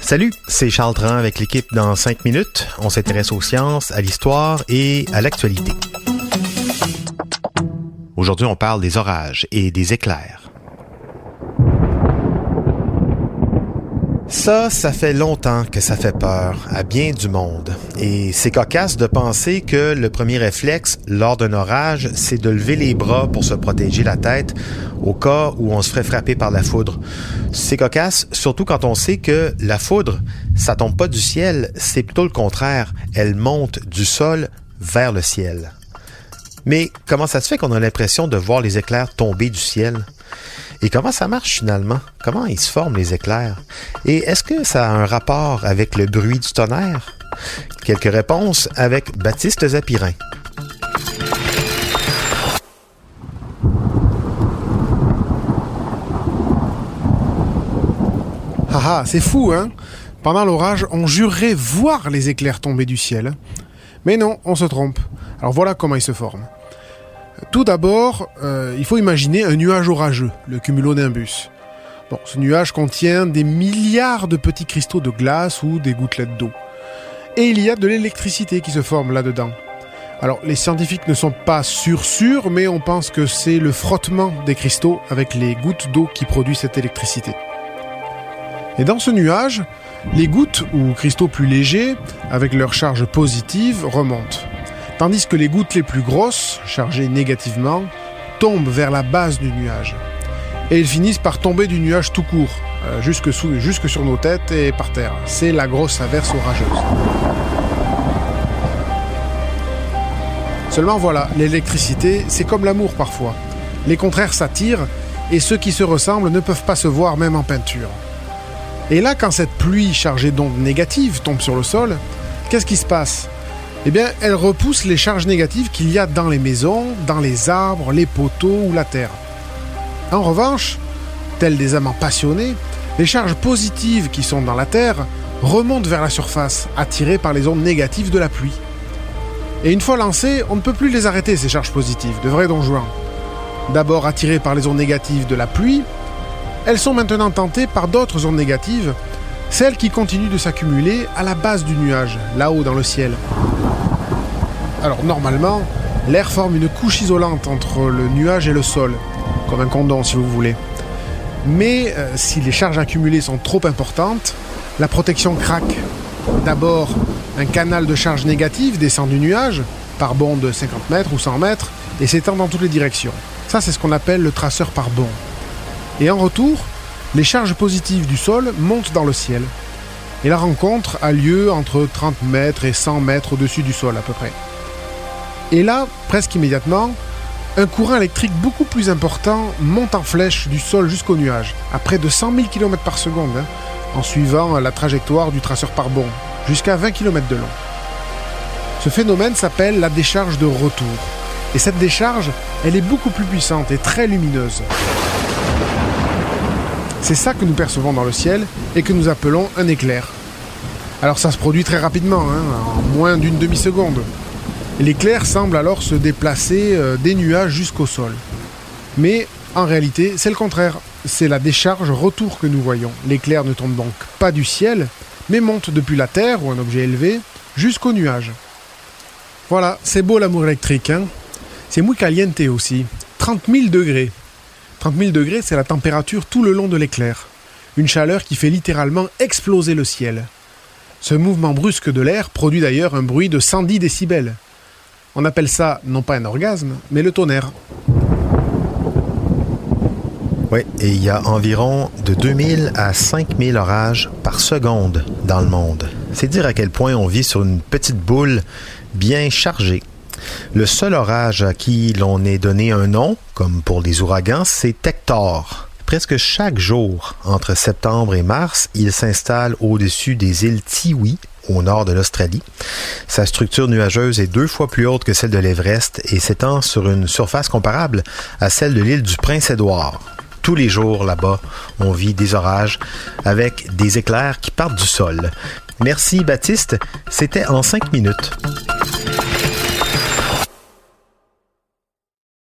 Salut, c'est Charles Tran avec l'équipe dans 5 minutes. On s'intéresse aux sciences, à l'histoire et à l'actualité. Aujourd'hui, on parle des orages et des éclairs. Ça, ça fait longtemps que ça fait peur à bien du monde. Et c'est cocasse de penser que le premier réflexe lors d'un orage, c'est de lever les bras pour se protéger la tête au cas où on se ferait frapper par la foudre. C'est cocasse, surtout quand on sait que la foudre, ça tombe pas du ciel, c'est plutôt le contraire. Elle monte du sol vers le ciel. Mais comment ça se fait qu'on a l'impression de voir les éclairs tomber du ciel? Et comment ça marche finalement? Comment ils se forment les éclairs? Et est-ce que ça a un rapport avec le bruit du tonnerre? Quelques réponses avec Baptiste Zapirin. Ah ah, c'est fou, hein? Pendant l'orage, on jurerait voir les éclairs tomber du ciel. Mais non, on se trompe. Alors voilà comment ils se forment. Tout d'abord, euh, il faut imaginer un nuage orageux, le cumulonimbus. Bon, ce nuage contient des milliards de petits cristaux de glace ou des gouttelettes d'eau. Et il y a de l'électricité qui se forme là-dedans. Alors, les scientifiques ne sont pas sûrs sûrs, mais on pense que c'est le frottement des cristaux avec les gouttes d'eau qui produit cette électricité. Et dans ce nuage, les gouttes ou cristaux plus légers, avec leur charge positive, remontent tandis que les gouttes les plus grosses, chargées négativement, tombent vers la base du nuage. Et ils finissent par tomber du nuage tout court, euh, jusque, jusque sur nos têtes et par terre. C'est la grosse averse orageuse. Seulement voilà, l'électricité, c'est comme l'amour parfois. Les contraires s'attirent et ceux qui se ressemblent ne peuvent pas se voir même en peinture. Et là, quand cette pluie chargée d'ondes négatives tombe sur le sol, qu'est-ce qui se passe? Eh bien, elle repousse les charges négatives qu'il y a dans les maisons, dans les arbres, les poteaux ou la terre. En revanche, tels des amants passionnés, les charges positives qui sont dans la terre remontent vers la surface, attirées par les ondes négatives de la pluie. Et une fois lancées, on ne peut plus les arrêter, ces charges positives, de vrais donjouans. D'abord attirées par les ondes négatives de la pluie, elles sont maintenant tentées par d'autres ondes négatives, celles qui continuent de s'accumuler à la base du nuage, là-haut dans le ciel. Alors normalement, l'air forme une couche isolante entre le nuage et le sol, comme un condom si vous voulez. Mais euh, si les charges accumulées sont trop importantes, la protection craque. D'abord, un canal de charge négative descend du nuage, par bond de 50 mètres ou 100 mètres, et s'étend dans toutes les directions. Ça, c'est ce qu'on appelle le traceur par bond. Et en retour, les charges positives du sol montent dans le ciel. Et la rencontre a lieu entre 30 mètres et 100 mètres au-dessus du sol à peu près. Et là, presque immédiatement, un courant électrique beaucoup plus important monte en flèche du sol jusqu'au nuage, à près de 100 000 km par seconde, hein, en suivant la trajectoire du traceur par bond, jusqu'à 20 km de long. Ce phénomène s'appelle la décharge de retour. Et cette décharge, elle est beaucoup plus puissante et très lumineuse. C'est ça que nous percevons dans le ciel et que nous appelons un éclair. Alors ça se produit très rapidement, hein, en moins d'une demi-seconde. L'éclair semble alors se déplacer euh, des nuages jusqu'au sol. Mais en réalité, c'est le contraire. C'est la décharge retour que nous voyons. L'éclair ne tombe donc pas du ciel, mais monte depuis la Terre ou un objet élevé jusqu'au nuage. Voilà, c'est beau l'amour électrique. Hein c'est muy caliente aussi. 30 000 degrés. 30 000 degrés, c'est la température tout le long de l'éclair. Une chaleur qui fait littéralement exploser le ciel. Ce mouvement brusque de l'air produit d'ailleurs un bruit de 110 décibels. On appelle ça non pas un orgasme, mais le tonnerre. Oui, et il y a environ de 2000 à 5000 orages par seconde dans le monde. C'est dire à quel point on vit sur une petite boule bien chargée. Le seul orage à qui l'on ait donné un nom, comme pour les ouragans, c'est Hector. Presque chaque jour, entre septembre et mars, il s'installe au-dessus des îles Tiwi, au nord de l'Australie. Sa structure nuageuse est deux fois plus haute que celle de l'Everest et s'étend sur une surface comparable à celle de l'île du Prince-Édouard. Tous les jours là-bas, on vit des orages avec des éclairs qui partent du sol. Merci Baptiste, c'était en cinq minutes.